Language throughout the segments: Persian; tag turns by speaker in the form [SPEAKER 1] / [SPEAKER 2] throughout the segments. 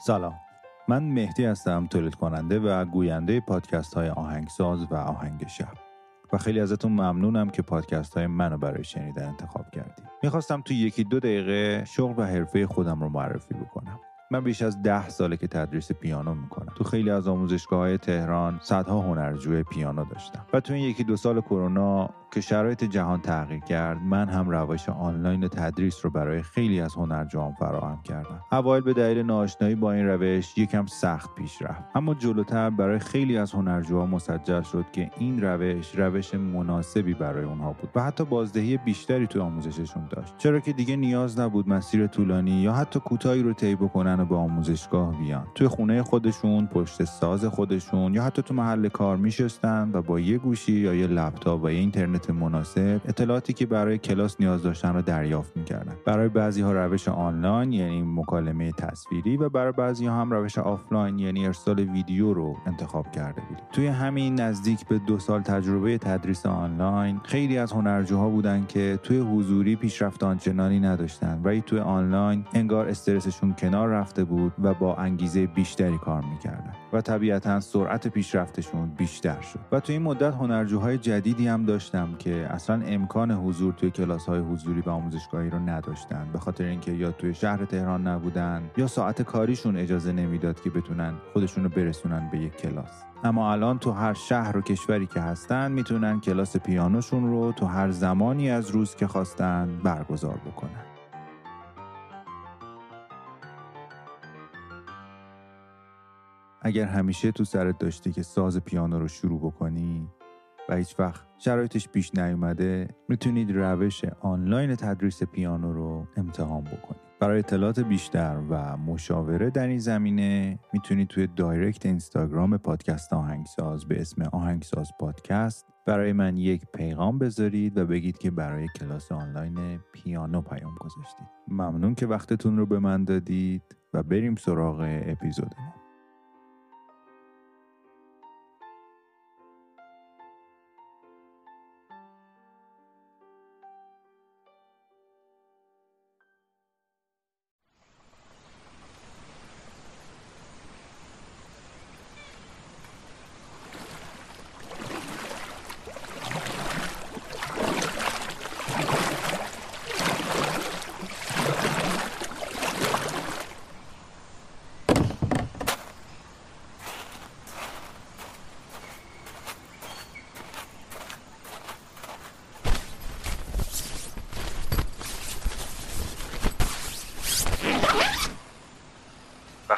[SPEAKER 1] سلام. من مهدی هستم تولید کننده و گوینده پادکست های آهنگساز و آهنگ شب. و خیلی ازتون ممنونم که پادکست های منو برای شنیدن انتخاب کردید می‌خواستم تو یکی دو دقیقه شغل و حرفه خودم رو معرفی بکنم. من بیش از ده ساله که تدریس پیانو می‌کنم. تو خیلی از آموزشگاه های تهران صدها هنرجوی پیانو داشتم. و تو این یکی دو سال کرونا که شرایط جهان تغییر کرد من هم روش آنلاین تدریس رو برای خیلی از هنرجوان فراهم کردم. اوایل به دلیل ناآشنایی با این روش یکم سخت پیش رفت. اما جلوتر برای خیلی از هنرجوها مسجل شد که این روش روش مناسبی برای اونها بود و حتی بازدهی بیشتری تو آموزششون داشت. چرا که دیگه نیاز نبود مسیر طولانی یا حتی کوتاهی رو طی بکنن و به آموزشگاه بیان. توی خونه خودشون پشت ساز خودشون یا حتی تو محل کار میشستن و با یه گوشی یا یه لپتاپ و یه اینترنت مناسب اطلاعاتی که برای کلاس نیاز داشتن رو دریافت می‌کردن. برای بعضی ها روش آنلاین یعنی مکالمه تصویری و برای بعضی ها هم روش آفلاین یعنی ارسال ویدیو رو انتخاب کرده بودیم. توی همین نزدیک به دو سال تجربه تدریس آنلاین خیلی از هنرجوها بودن که توی حضوری پیشرفت آنچنانی نداشتن. ولی توی آنلاین انگار استرسشون کنار رفته بود و با انگیزه بیشتری کار می‌کردن و طبیعتا سرعت پیشرفتشون بیشتر شد. و توی این مدت هنرجوهای جدیدی هم داشتم که اصلا امکان حضور توی کلاس های حضوری و آموزشگاهی رو نداشتن به خاطر اینکه یا توی شهر تهران نبودن یا ساعت کاریشون اجازه نمی‌داد که بتونن خودشون رو برسونن به یک کلاس. اما الان تو هر شهر و کشوری که هستن می‌تونن کلاس پیانوشون رو تو هر زمانی از روز که خواستن برگزار بکنن. اگر همیشه تو سرت داشتی که ساز پیانو رو شروع بکنی و هیچ وقت شرایطش پیش نیومده می‌تونید روش آنلاین تدریس پیانو رو امتحان بکنید. برای اطلاعات بیشتر و مشاوره در این زمینه می‌تونید توی دایرکت اینستاگرام پادکست آهنگساز به اسم آهنگساز پادکست برای من یک پیغام بذارید و بگید که برای کلاس آنلاین پیانو پیام گذاشتید. ممنون که وقتتون رو به من دادید و بریم سراغ اپیزودمون.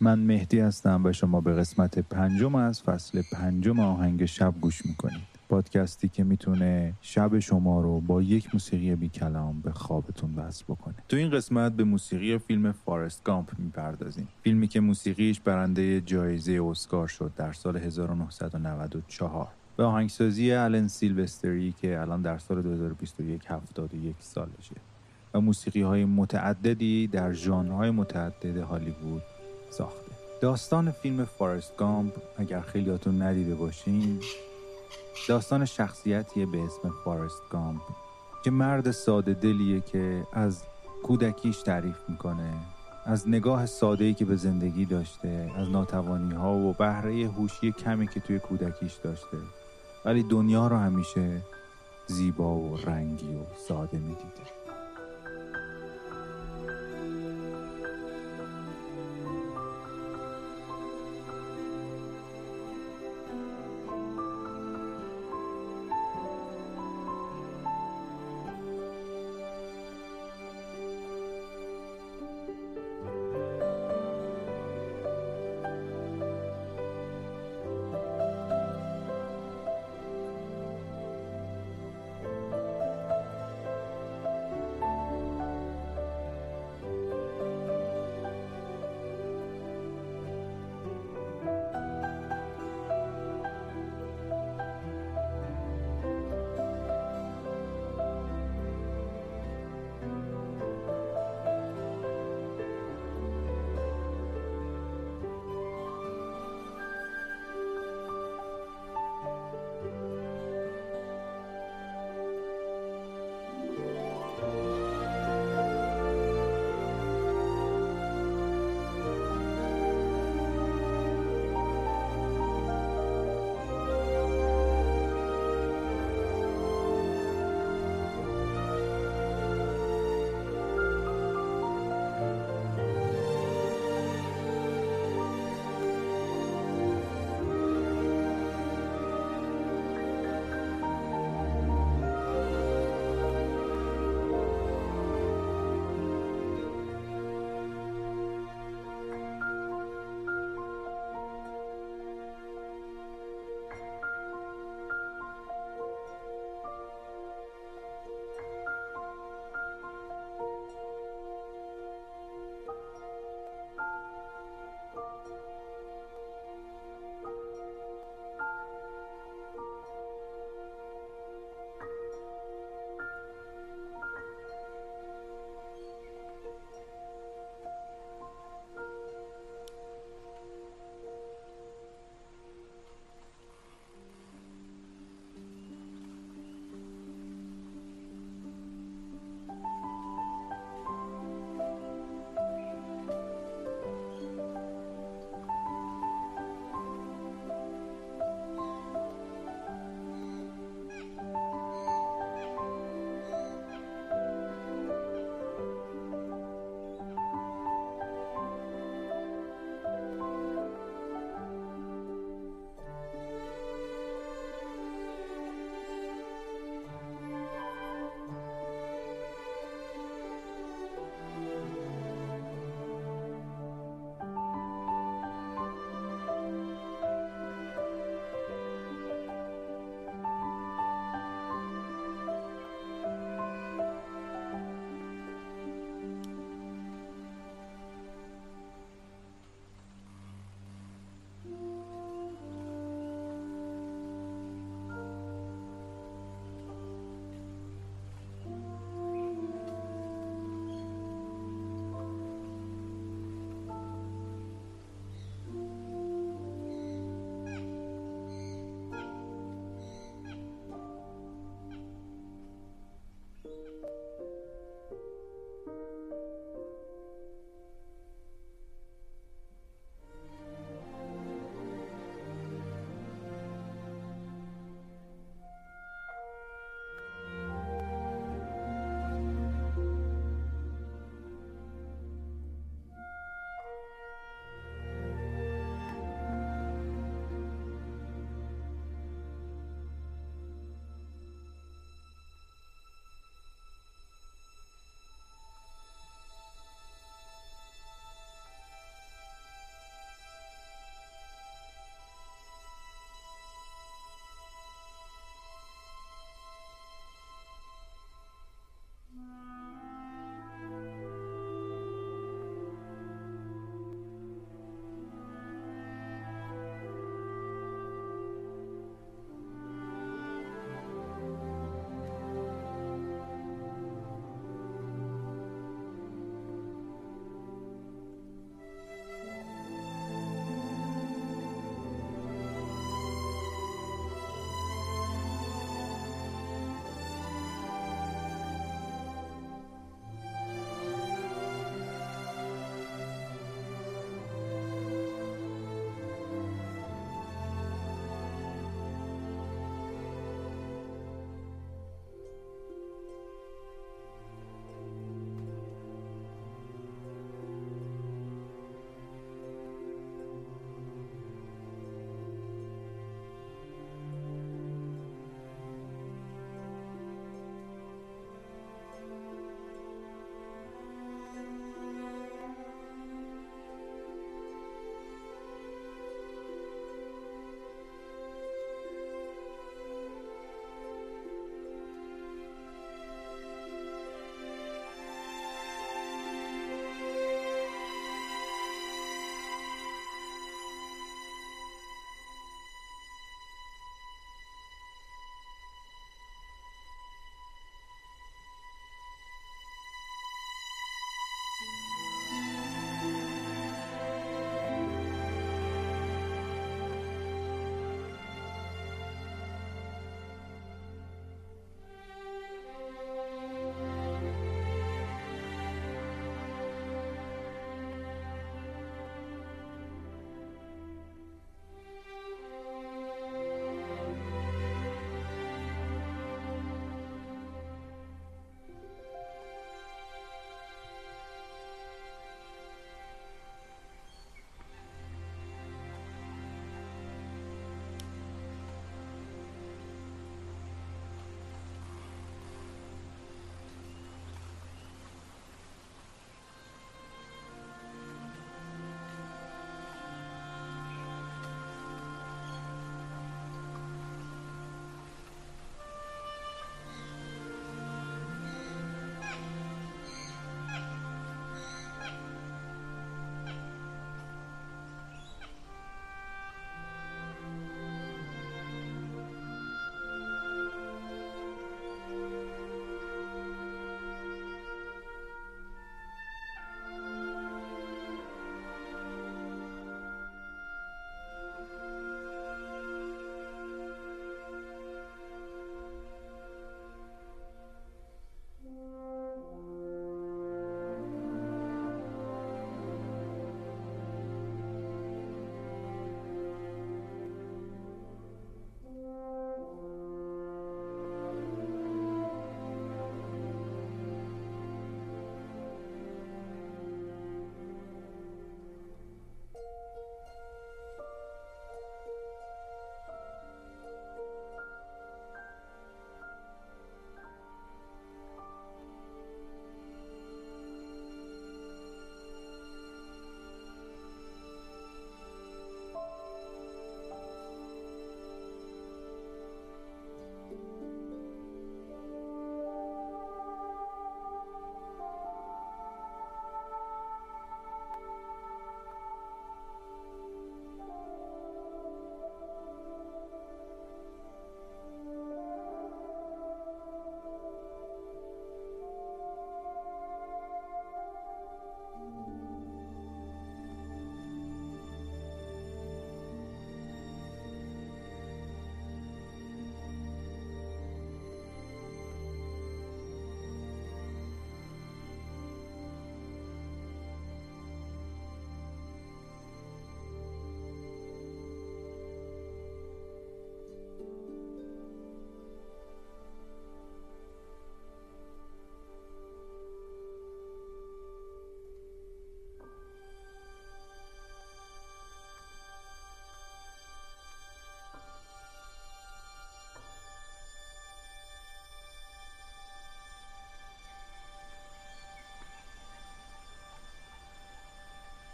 [SPEAKER 1] من مهدی هستم و شما به قسمت پنجم از فصل پنجم آهنگ شب گوش می‌کنید. پادکستی که می‌تونه شب شما رو با یک موسیقی بی کلام به خوابتون وصل بکنه. تو این قسمت به موسیقی فیلم فارست گامپ می‌پردازیم. فیلمی که موسیقیش برنده جایزه اسکار شد در سال 1994 به آهنگسازی آلن سیلوستری که الان در سال 2021 71 سالشه. و موسیقی های متعددی در ژانرهای متعدد هالیوود ساخته. داستان فیلم فارست گامپ اگر خیلیاتون ندیده باشین داستان شخصیتیه به اسم فارست گامپ که مرد ساده دلیه که از کودکیش تعریف می‌کنه از نگاه ساده ای که به زندگی داشته از ناتوانی ها و بهره هوشی کمی که توی کودکیش داشته. ولی دنیا رو همیشه زیبا و رنگی و ساده می‌دیده.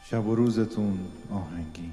[SPEAKER 1] شب و روزتون آهنگین.